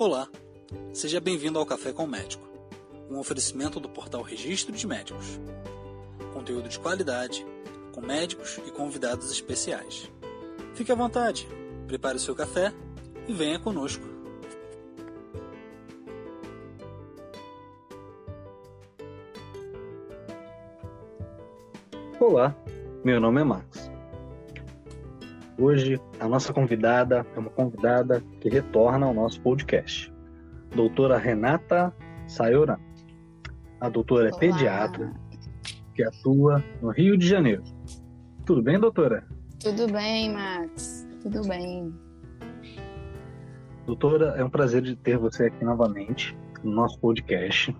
Olá, seja bem-vindo ao Café com o Médico, um oferecimento do portal Registro de Médicos. Conteúdo de qualidade, com médicos e convidados especiais. Fique à vontade, prepare o seu café e venha conosco. Olá, meu nome é Max. Hoje a nossa convidada é uma convidada que retorna ao nosso podcast, doutora Renata Sayoran. A doutora é Olá. pediatra que atua no Rio de Janeiro. Tudo bem, doutora? Tudo bem, Max? Tudo bem. Doutora, é um prazer de ter você aqui novamente no nosso podcast.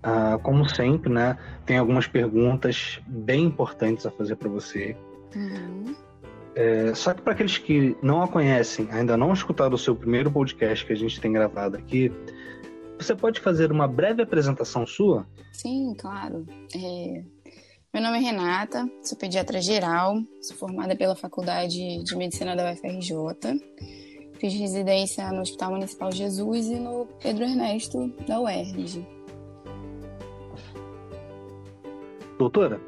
Ah, como sempre, né, tem algumas perguntas bem importantes a fazer para você. Uhum. É, só que para aqueles que não a conhecem, ainda não escutaram o seu primeiro podcast que a gente tem gravado aqui, você pode fazer uma breve apresentação sua? Sim, claro. É, Meu nome é Renata, sou pediatra geral, sou formada pela Faculdade de Medicina da UFRJ. Fiz residência no Hospital Municipal Jesus e no Pedro Ernesto da UERJ. Doutora,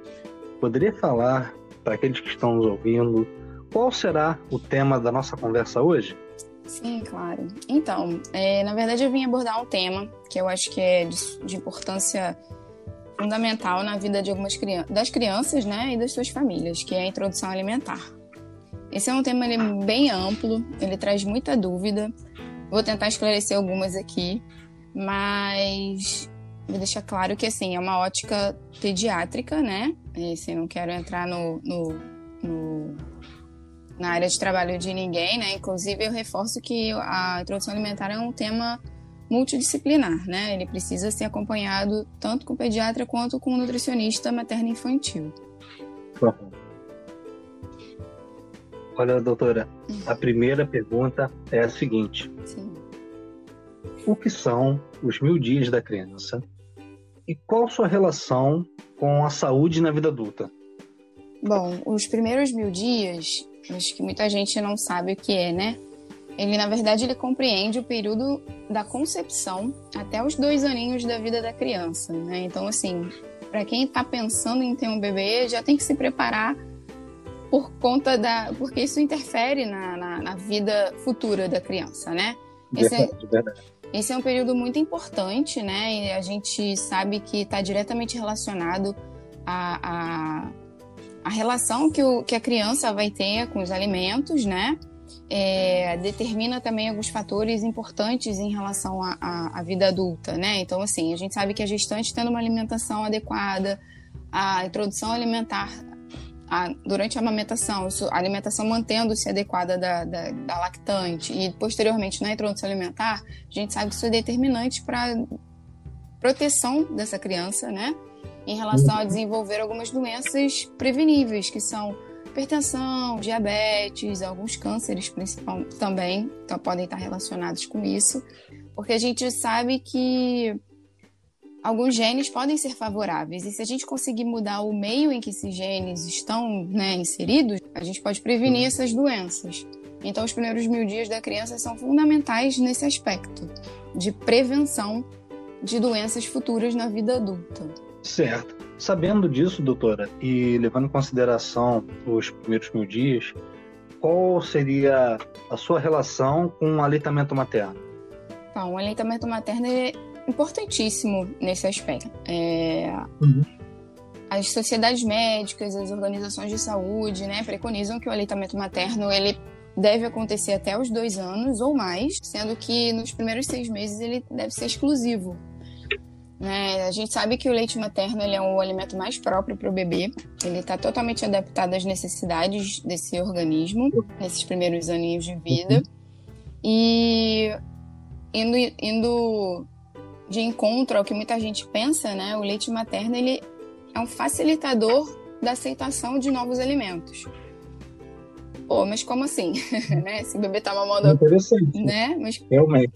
poderia falar para aqueles que estão nos ouvindo qual será o tema da nossa conversa hoje? Sim, claro. Então, é, na verdade eu vim abordar um tema que eu acho que é de, de importância fundamental na vida de algumas crianças, das crianças, né, e das suas famílias, que é a introdução alimentar. Esse é um tema ele, é bem amplo, ele traz muita dúvida. Vou tentar esclarecer algumas aqui, mas vou deixar claro que assim é uma ótica pediátrica, né? Assim, não quero entrar no, no, no na área de trabalho de ninguém, né? Inclusive, eu reforço que a introdução alimentar é um tema multidisciplinar, né? Ele precisa ser acompanhado tanto com o pediatra quanto com o nutricionista materno-infantil. Olha, doutora, a primeira pergunta é a seguinte: Sim. o que são os mil dias da criança e qual sua relação com a saúde na vida adulta? Bom, os primeiros mil dias, acho que muita gente não sabe o que é, né? Ele, na verdade, ele compreende o período da concepção até os dois aninhos da vida da criança, né? Então, assim, para quem está pensando em ter um bebê, já tem que se preparar por conta da. porque isso interfere na, na, na vida futura da criança, né? Esse é-. Esse é um período muito importante, né? E a gente sabe que está diretamente relacionado à, à, à relação que, o, que a criança vai ter com os alimentos, né? É, determina também alguns fatores importantes em relação à, vida adulta, né? Então, assim, a gente sabe que a gestante tendo uma alimentação adequada, a introdução alimentar a- durante a amamentação, a alimentação mantendo-se adequada da, da, da lactante e posteriormente na introdução alimentar, a gente sabe que isso é determinante para proteção dessa criança, né? Em relação a desenvolver algumas doenças preveníveis, que são hipertensão, diabetes, alguns cânceres principal também, então podem estar relacionados com isso, porque a gente sabe que alguns genes podem ser favoráveis e se a gente conseguir mudar o meio em que esses genes estão né, inseridos, a gente pode prevenir essas doenças. Então, os primeiros mil dias da criança são fundamentais nesse aspecto de prevenção de doenças futuras na vida adulta. Certo. Sabendo disso, doutora, e levando em consideração os primeiros mil dias, qual seria a sua relação com o aleitamento materno? Então, o aleitamento materno é importantíssimo nesse aspecto. É, Uhum. As sociedades médicas, as organizações de saúde, né, preconizam que o aleitamento materno ele deve acontecer até os dois anos ou mais, sendo que nos primeiros seis meses ele deve ser exclusivo. Né? A gente sabe que o leite materno ele é o alimento mais próprio para o bebê. Ele está totalmente adaptado às necessidades desse organismo nesses primeiros aninhos de vida. E indo, indo de encontro ao que muita gente pensa, né? O leite materno ele é um facilitador da aceitação de novos alimentos. Pô, mas como assim? né? Se o bebê tá mamando, Interessante, né? Mas realmente.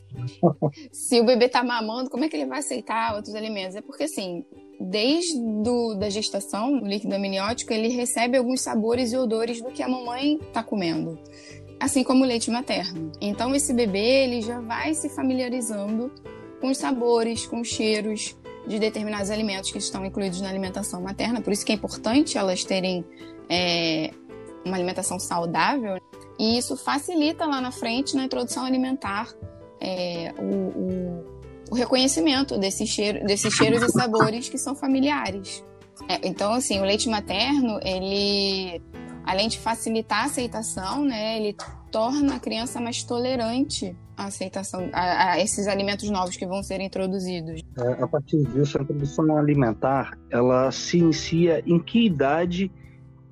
se o bebê tá mamando, como é que ele vai aceitar outros alimentos? É porque assim, desde do, da gestação, o líquido amniótico, ele recebe alguns sabores e odores do que a mamãe tá comendo. assim como o leite materno. Então esse bebê ele já vai se familiarizando com os sabores, com os cheiros de determinados alimentos que estão incluídos na alimentação materna. Por isso que é importante elas terem é, uma alimentação saudável. E isso facilita lá na frente, na introdução alimentar, é, o, o, o, reconhecimento desses, cheiro, desses cheiros e sabores que são familiares. É, então, assim, o leite materno, ele, além de facilitar a aceitação, né, ele torna a criança mais tolerante à aceitação a, a esses alimentos novos que vão ser introduzidos. É, a partir disso, a introdução alimentar, ela se inicia em que idade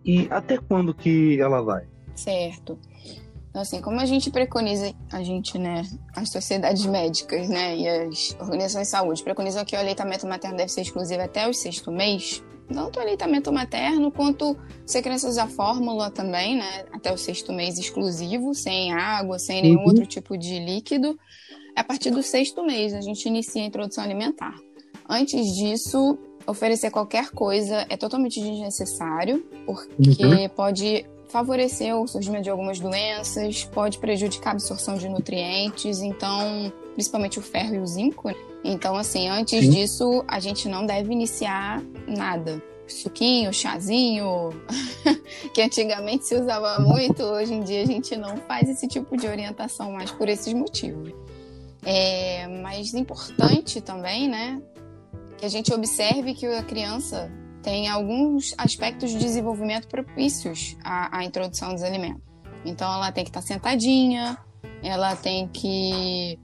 e até quando que ela vai? Certo. Então, assim, como a gente preconiza, a gente, né, as sociedades médicas, né, e as organizações de saúde preconizam que o aleitamento materno deve ser exclusivo até o sexto mês, tanto o aleitamento materno quanto se criança usar fórmula também, né, até o sexto mês exclusivo, sem água, sem nenhum uhum. outro tipo de líquido, a partir do sexto mês a gente inicia a introdução alimentar. Antes disso, oferecer qualquer coisa é totalmente desnecessário, porque uhum. pode favorecer o surgimento de algumas doenças, pode prejudicar a absorção de nutrientes, então, principalmente o ferro e o zinco. Né? Então, assim, antes Sim. disso, a gente não deve iniciar nada. Suquinho, chazinho, que antigamente se usava muito, hoje em dia a gente não faz esse tipo de orientação mais por esses motivos. É, mas importante também, né, que a gente observe que a criança tem alguns aspectos de desenvolvimento propícios à, à introdução dos alimentos. Então, ela tem que estar sentadinha, ela tem que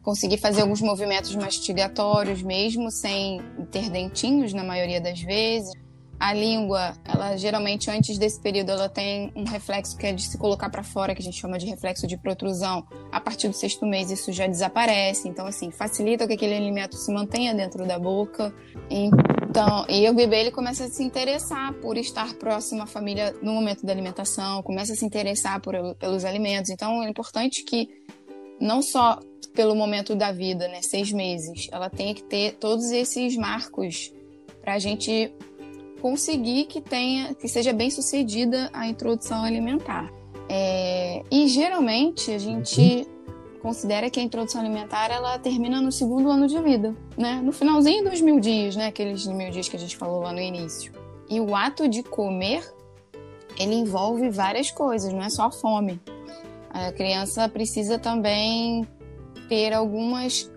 conseguir fazer alguns movimentos mastigatórios, mesmo sem ter dentinhos, na maioria das vezes. A língua, ela geralmente antes desse período, ela tem um reflexo que é de se colocar para fora, que a gente chama de reflexo de protrusão. A partir do sexto mês isso já desaparece, então assim, facilita que aquele alimento se mantenha dentro da boca. Então, e o bebê ele começa a se interessar por estar próximo à família no momento da alimentação, começa a se interessar por, pelos alimentos. Então, é importante que não só pelo momento da vida, né, seis meses, ela tenha que ter todos esses marcos para a gente conseguir que tenha, que seja bem sucedida a introdução alimentar. É, e geralmente a gente considera que a introdução alimentar ela termina no segundo ano de vida, né? No finalzinho dos mil dias, né? Aqueles mil dias que a gente falou lá no início. E o ato de comer ele envolve várias coisas, não é só a fome. A criança precisa também ter algumas,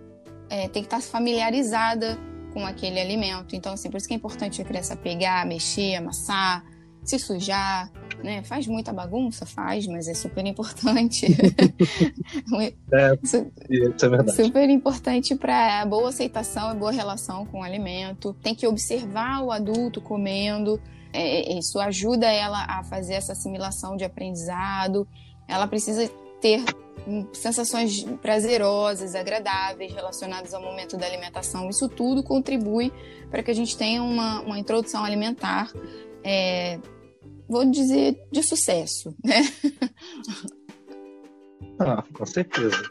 é, tem que estar familiarizada com aquele alimento. Então, assim, por isso que é importante a criança pegar, mexer, amassar, se sujar, né? Faz muita bagunça, faz, mas é super importante. é, isso é verdade. Super importante para boa aceitação e boa relação com o alimento. Tem que observar o adulto comendo. É, isso ajuda ela a fazer essa assimilação de aprendizado. Ela precisa ter sensações prazerosas, agradáveis relacionadas ao momento da alimentação. Isso tudo contribui para que a gente tenha uma, uma introdução alimentar, é, vou dizer, de sucesso, né? Ah, com certeza.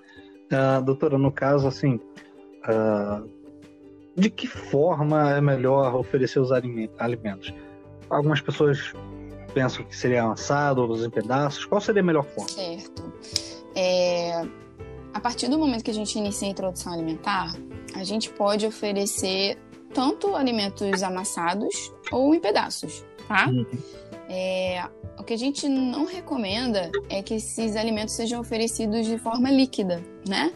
Uh, doutora, no caso, assim, uh, de que forma é melhor oferecer os alimentos? Algumas pessoas pensam que seria amassado, outros em pedaços. Qual seria a melhor forma? Certo. É, a partir do momento que a gente inicia a introdução alimentar, a gente pode oferecer tanto alimentos amassados ou em pedaços, tá? Uhum. É, o que a gente não recomenda é que esses alimentos sejam oferecidos de forma líquida, né?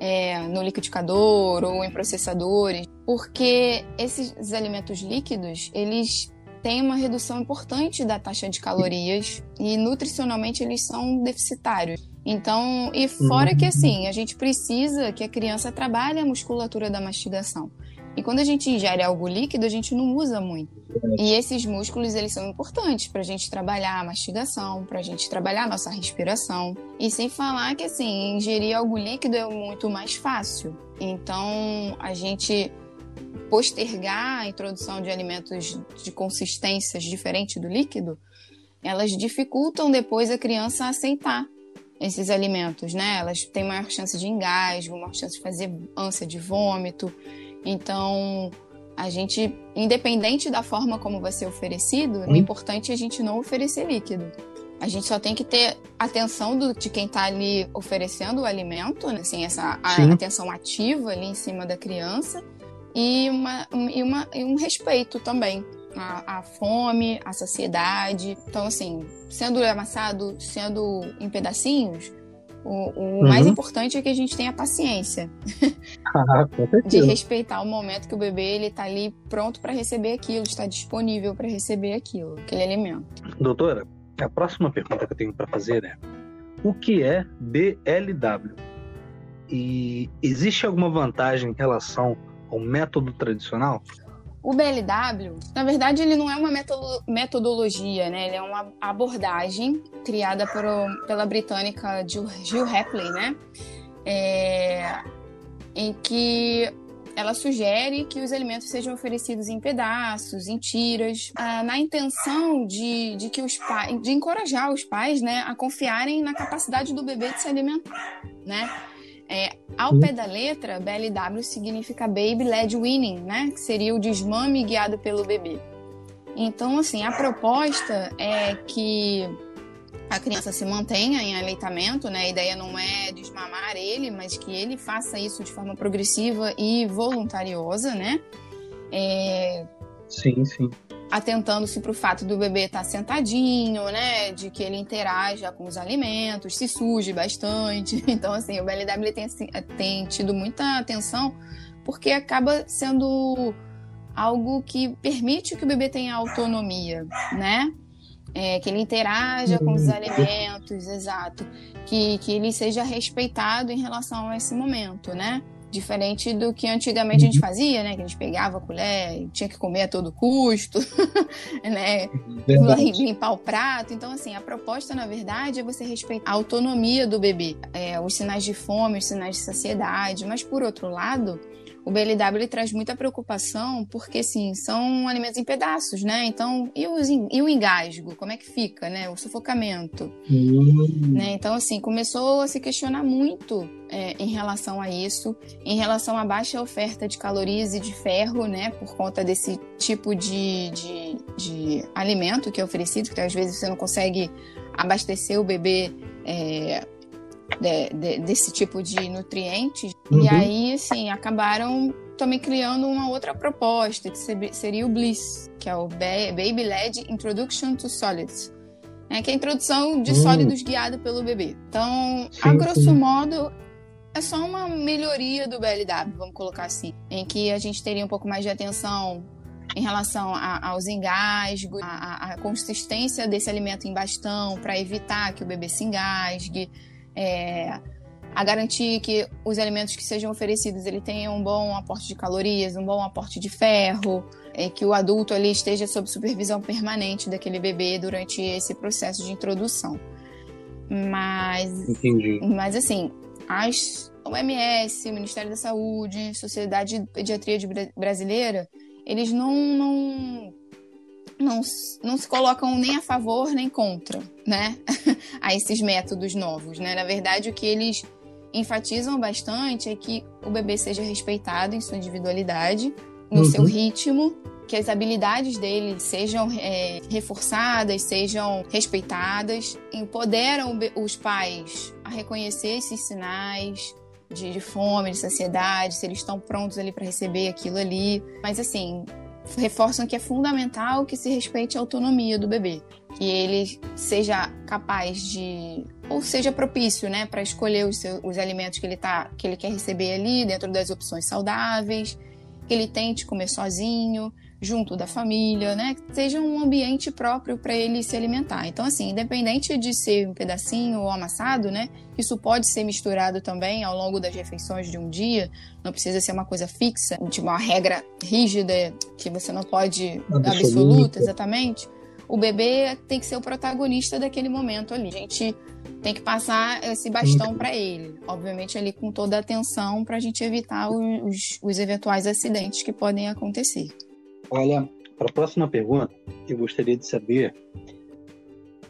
É, no liquidificador ou em processadores, porque esses alimentos líquidos, eles têm uma redução importante da taxa de calorias e nutricionalmente eles são deficitários. Então, e fora uhum. que assim, a gente precisa que a criança trabalhe a musculatura da mastigação. E quando a gente ingere algo líquido, a gente não usa muito. E esses músculos, eles são importantes para a gente trabalhar a mastigação, para a gente trabalhar a nossa respiração. E sem falar que, assim, ingerir algo líquido é muito mais fácil. Então, a gente postergar a introdução de alimentos de consistências diferentes do líquido, elas dificultam depois a criança aceitar esses alimentos, né? Elas têm maior chance de engasgo, maior chance de fazer ânsia de vômito. Então, a gente, independente da forma como vai ser oferecido, hum. o importante é a gente não oferecer líquido. A gente só tem que ter atenção do, de quem está ali oferecendo o alimento, né? assim, essa atenção ativa ali em cima da criança e, uma, e, uma, e um respeito também à, à fome, à saciedade. Então, assim, sendo amassado, sendo em pedacinhos, o, o uhum. mais importante é que a gente tenha paciência ah, de respeitar o momento que o bebê ele está ali pronto para receber aquilo, está disponível para receber aquilo, aquele alimento. Doutora, a próxima pergunta que eu tenho para fazer é: o que é BLW? E existe alguma vantagem em relação ao método tradicional? O BLW, na verdade, ele não é uma metodologia, né? Ele é uma abordagem criada por, pela britânica Jill Hapley, né? É, em que ela sugere que os alimentos sejam oferecidos em pedaços, em tiras, ah, na intenção de, de que os pais, de encorajar os pais, né, a confiarem na capacidade do bebê de se alimentar, né? É, ao pé da letra, BLW significa Baby Led Winning, né? Que seria o desmame guiado pelo bebê. Então, assim, a proposta é que a criança se mantenha em aleitamento, né? A ideia não é desmamar ele, mas que ele faça isso de forma progressiva e voluntariosa, né? É... Sim, sim atentando-se para o fato do bebê estar tá sentadinho, né? De que ele interaja com os alimentos, se suje bastante. Então, assim, o BLW tem, assim, tem tido muita atenção porque acaba sendo algo que permite que o bebê tenha autonomia, né? É, que ele interaja com os alimentos, exato. Que, que ele seja respeitado em relação a esse momento, né? Diferente do que antigamente a gente uhum. fazia, né? Que a gente pegava a colher e tinha que comer a todo custo, né? Verdade. Limpar o prato. Então, assim, a proposta, na verdade, é você respeitar a autonomia do bebê. É, os sinais de fome, os sinais de saciedade. Mas, por outro lado, o BLW traz muita preocupação porque, assim, são alimentos em pedaços, né? Então, e, os, e o engasgo? Como é que fica, né? O sufocamento. Uhum. Né? Então, assim, começou a se questionar muito é, em relação a isso, em relação à baixa oferta de calorias e de ferro, né? Por conta desse tipo de, de, de alimento que é oferecido, que às vezes você não consegue abastecer o bebê é, de, de, desse tipo de nutrientes. Uhum. E aí, assim, acabaram também criando uma outra proposta, que seria o BLISS, que é o Baby Led Introduction to Solids, né, que é a introdução de uhum. sólidos guiado pelo bebê. Então, sim, a grosso sim. modo, é só uma melhoria do BLW, vamos colocar assim, em que a gente teria um pouco mais de atenção em relação a, aos engasgos, a, a, consistência desse alimento em bastão para evitar que o bebê se engasgue, é, a garantir que os alimentos que sejam oferecidos ele tenham um bom aporte de calorias, um bom aporte de ferro, é, que o adulto ali esteja sob supervisão permanente daquele bebê durante esse processo de introdução. Mas, Entendi. mas assim, as OMS, Ministério da Saúde, Sociedade de Pediatria Brasileira, eles não, não não, não se colocam nem a favor nem contra, né, a esses métodos novos, né? Na verdade, o que eles enfatizam bastante é que o bebê seja respeitado em sua individualidade, no uhum. seu ritmo, que as habilidades dele sejam é, reforçadas, sejam respeitadas, empoderam os pais a reconhecer esses sinais de, de fome, de saciedade, se eles estão prontos ali para receber aquilo ali. Mas assim, reforçam que é fundamental que se respeite a autonomia do bebê, que ele seja capaz de ou seja propício, né, para escolher os, seus, os alimentos que ele tá, que ele quer receber ali dentro das opções saudáveis, que ele tente comer sozinho, junto da família, né? Que seja um ambiente próprio para ele se alimentar. Então, assim, independente de ser um pedacinho ou amassado, né? Isso pode ser misturado também ao longo das refeições de um dia. Não precisa ser uma coisa fixa, tipo uma regra rígida que você não pode absoluta, absoluta exatamente. O bebê tem que ser o protagonista daquele momento ali. A gente tem que passar esse bastão para ele, obviamente ali com toda a atenção para a gente evitar os, os eventuais acidentes que podem acontecer. Olha, para a próxima pergunta, eu gostaria de saber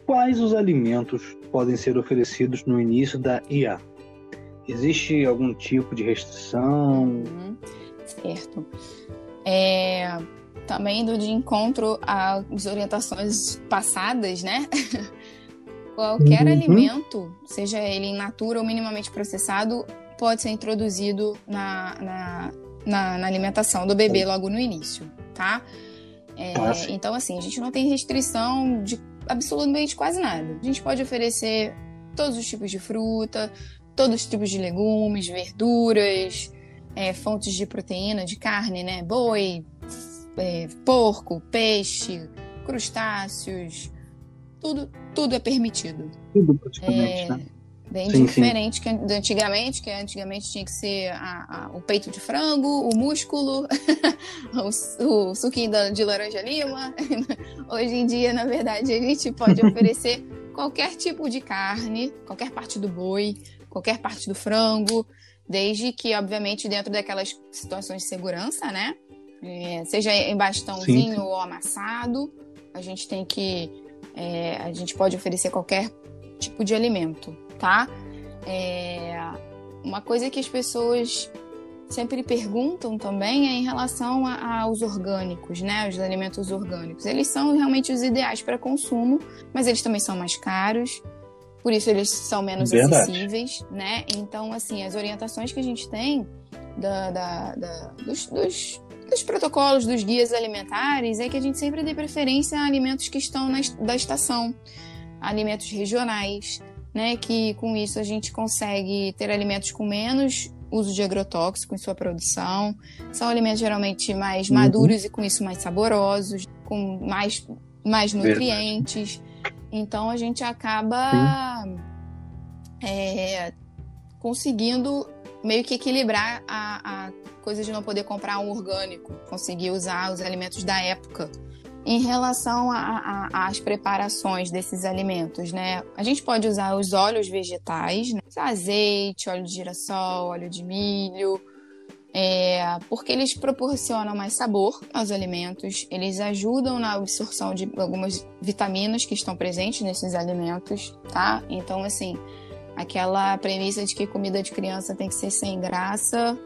quais os alimentos podem ser oferecidos no início da IA. Existe algum tipo de restrição? Uhum, certo. É, também indo de encontro às orientações passadas, né? qualquer uhum. alimento, seja ele in natura ou minimamente processado, pode ser introduzido na, na, na, na alimentação do bebê logo no início, tá? É, então, assim, a gente não tem restrição de absolutamente quase nada. A gente pode oferecer todos os tipos de fruta, todos os tipos de legumes, verduras, é, fontes de proteína, de carne, né? Boi, é, porco, peixe, crustáceos, tudo, tudo é permitido. Tudo praticamente, é, né? Bem sim, diferente sim. que antigamente, que antigamente tinha que ser a, a, o peito de frango, o músculo, o, o, suquinho de laranja lima. Hoje em dia, na verdade, a gente pode oferecer qualquer tipo de carne, qualquer parte do boi, qualquer parte do frango, desde que, obviamente, dentro daquelas situações de segurança, né? É, seja em bastãozinho sim, ou amassado, a gente tem que. É, a gente pode oferecer qualquer tipo de alimento tá? É, uma coisa que as pessoas sempre perguntam também é em relação a, aos orgânicos, né? Os alimentos orgânicos. Eles são realmente os ideais para consumo, mas eles também são mais caros. Por isso eles são menos Verdade. acessíveis, né? Então, assim, as orientações que a gente tem da, da, da dos, dos, dos, protocolos, dos guias alimentares, é que a gente sempre dê preferência a alimentos que estão na, da estação, alimentos regionais, né? Que com isso a gente consegue ter alimentos com menos uso de agrotóxico em sua produção. São alimentos geralmente mais uhum. maduros e com isso mais saborosos, com mais, mais nutrientes. Verdade. Então a gente acaba é, conseguindo meio que equilibrar a, a coisa de não poder comprar um orgânico, conseguir usar os alimentos da época em relação às preparações desses alimentos, né? A gente pode usar os óleos vegetais, né? azeite, óleo de girassol, óleo de milho, é, porque eles proporcionam mais sabor aos alimentos, eles ajudam na absorção de algumas vitaminas que estão presentes nesses alimentos, tá? Então, assim, aquela premissa de que comida de criança tem que ser sem graça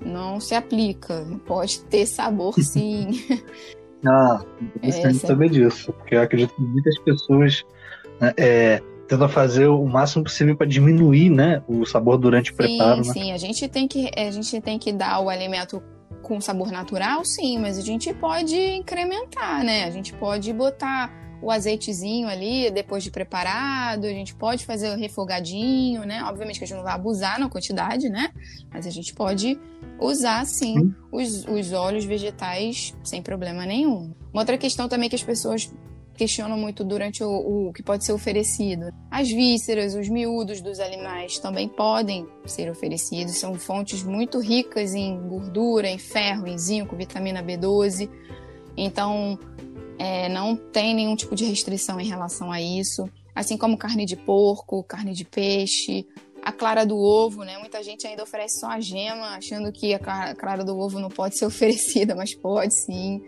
não se aplica. Pode ter sabor, sim. Ah, eu saber disso, porque eu acredito que muitas pessoas né, é, tentam fazer o máximo possível para diminuir né, o sabor durante o preparo. Sim, né? sim, a gente, tem que, a gente tem que dar o alimento com sabor natural, sim, mas a gente pode incrementar, né? A gente pode botar o azeitezinho ali depois de preparado, a gente pode fazer o refogadinho, né? Obviamente que a gente não vai abusar na quantidade, né? Mas a gente pode usar sim os, os óleos vegetais sem problema nenhum. Uma outra questão também que as pessoas questionam muito durante o, o, que pode ser oferecido. As vísceras, os miúdos dos animais também podem ser oferecidos, são fontes muito ricas em gordura, em ferro, em zinco, vitamina B12. Então, é, não tem nenhum tipo de restrição em relação a isso. Assim como carne de porco, carne de peixe, a clara do ovo, né? Muita gente ainda oferece só a gema, achando que a clara do ovo não pode ser oferecida, mas pode sim.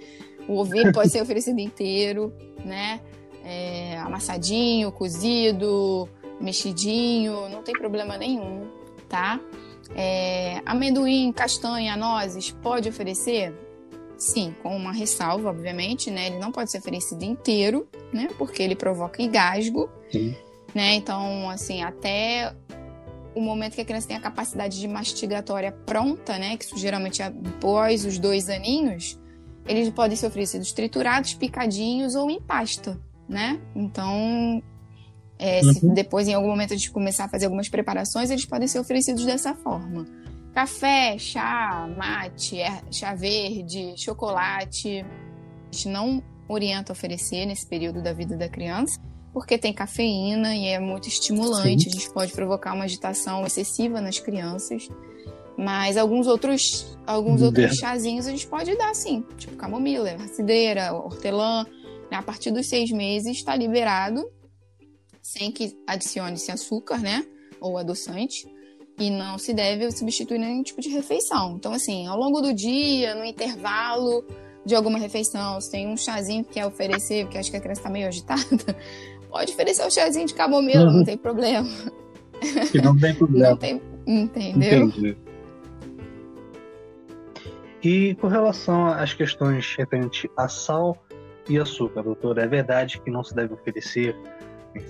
O ovinho pode ser oferecido inteiro, né? É, amassadinho, cozido, mexidinho, não tem problema nenhum, tá? É, amendoim, castanha, nozes, pode oferecer? Sim, com uma ressalva, obviamente, né? Ele não pode ser oferecido inteiro, né? Porque ele provoca engasgo, Sim. né? Então, assim, até o momento que a criança tem a capacidade de mastigatória pronta, né? Que geralmente é após os dois aninhos, eles podem ser oferecidos triturados, picadinhos ou em pasta, né? Então, é, uhum. se depois em algum momento a gente começar a fazer algumas preparações, eles podem ser oferecidos dessa forma. Café, chá, mate, é, chá verde, chocolate. A gente não orienta a oferecer nesse período da vida da criança, porque tem cafeína e é muito estimulante. Sim. A gente pode provocar uma agitação excessiva nas crianças. Mas alguns outros, alguns outros chazinhos a gente pode dar sim, tipo camomila, racideira, hortelã. Né? A partir dos seis meses está liberado, sem que adicione-se açúcar, né? Ou adoçante e não se deve substituir nenhum tipo de refeição. Então, assim, ao longo do dia, no intervalo de alguma refeição, se tem um chazinho que quer oferecer, porque acho que a criança está meio agitada, pode oferecer o chazinho de camomila, uhum. não tem problema. Que não tem problema. não tem, entendeu? Entendi. E com relação às questões referentes a sal e açúcar, doutor, é verdade que não se deve oferecer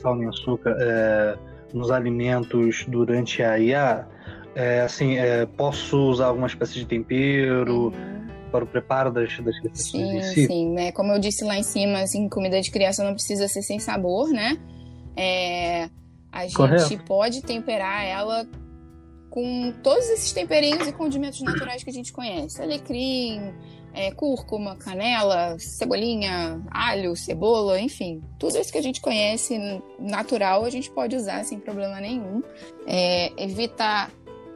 sal nem açúcar é, nos alimentos durante a IA, é, assim, é, posso usar alguma espécie de tempero uhum. para o preparo das, das refeições sim, em si? Sim, né? Como eu disse lá em cima, assim, comida de criança não precisa ser sem sabor, né? É, a gente Correto. pode temperar ela com todos esses temperinhos e condimentos naturais que a gente conhece. Alecrim, é, cúrcuma, canela, cebolinha, alho, cebola, enfim. Tudo isso que a gente conhece natural a gente pode usar sem problema nenhum. É, evitar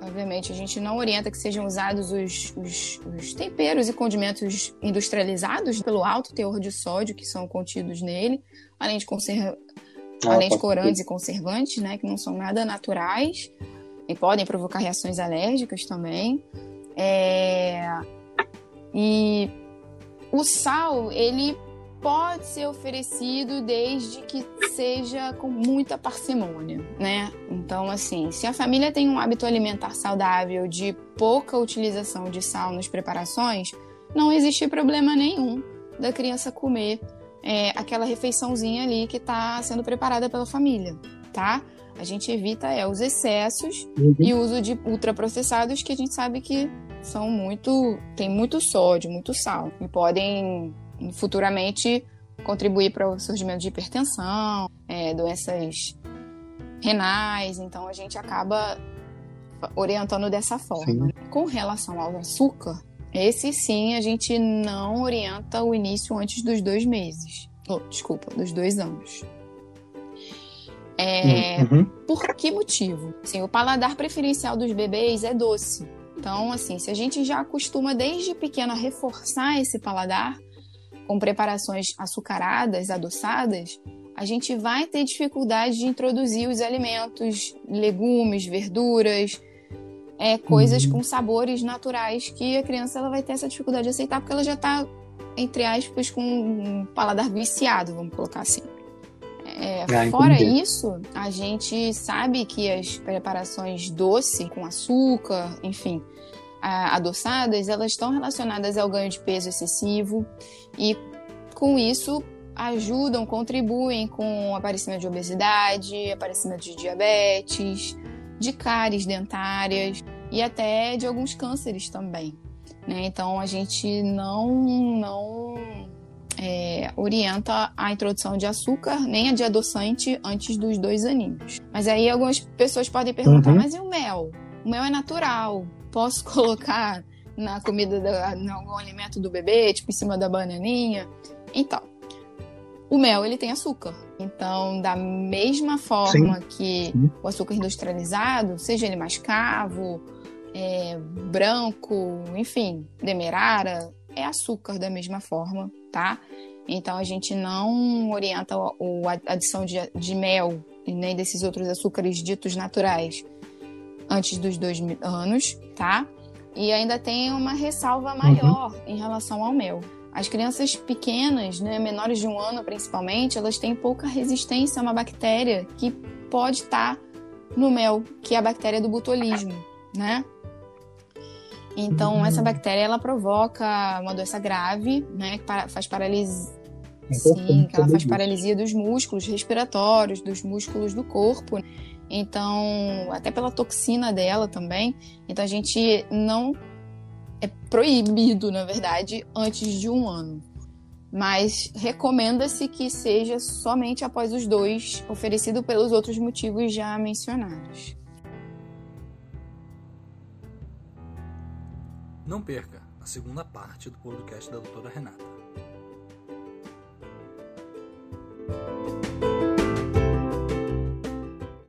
Obviamente, a gente não orienta que sejam usados os, os, os, temperos e condimentos industrializados pelo alto teor de sódio que são contidos nele, além de, conserva... ah, além de corantes e conservantes, né, que não são nada naturais podem provocar reações alérgicas também. É... E o sal, ele pode ser oferecido desde que seja com muita parcimônia, né? Então, assim, se a família tem um hábito alimentar saudável de pouca utilização de sal nas preparações, não existe problema nenhum da criança comer é, aquela refeiçãozinha ali que está sendo preparada pela família, tá? A gente evita é, os excessos uhum. e o uso de ultraprocessados que a gente sabe que são muito. tem muito sódio, muito sal e podem futuramente contribuir para o surgimento de hipertensão, é, doenças renais. Então a gente acaba orientando dessa forma. Sim. Com relação ao açúcar, esse sim a gente não orienta o início antes dos dois meses. Oh, desculpa, dos dois anos. É, uhum. Por que motivo? Sim, o paladar preferencial dos bebês é doce. Então, assim, se a gente já acostuma desde pequeno a reforçar esse paladar, com preparações açucaradas, adoçadas, a gente vai ter dificuldade de introduzir os alimentos, legumes, verduras, é, coisas uhum. com sabores naturais que a criança ela vai ter essa dificuldade de aceitar porque ela já está, entre aspas, com um paladar viciado, vamos colocar assim. É, ah, fora isso, a gente sabe que as preparações doce, com açúcar, enfim, adoçadas, elas estão relacionadas ao ganho de peso excessivo e com isso ajudam, contribuem com o aparecimento de obesidade, aparecimento de diabetes, de cáries dentárias e até de alguns cânceres também. Né? Então a gente não, não é, orienta a introdução de açúcar nem a de adoçante antes dos dois aninhos. Mas aí algumas pessoas podem perguntar: uhum. mas e o mel? O mel é natural posso colocar na comida, da, em algum alimento do bebê, tipo em cima da bananinha. Então, o mel ele tem açúcar. Então, da mesma forma Sim. que o açúcar industrializado, seja ele mascavo, é, branco, enfim, demerara, é açúcar da mesma forma, tá? Então a gente não orienta a adição de, de mel e nem desses outros açúcares ditos naturais antes dos dois anos, tá? E ainda tem uma ressalva maior uhum. em relação ao mel. As crianças pequenas, né, menores de um ano principalmente, elas têm pouca resistência a uma bactéria que pode estar no mel, que é a bactéria do botulismo, né? Então, uhum. essa bactéria ela provoca uma doença grave, né, que faz paralisia. Sim, que ela faz paralisia dos músculos respiratórios, dos músculos do corpo. Então, até pela toxina dela também. Então, a gente não. É proibido, na verdade, antes de um ano. Mas recomenda-se que seja somente após os dois, oferecido pelos outros motivos já mencionados. Não perca a segunda parte do podcast da doutora Renata.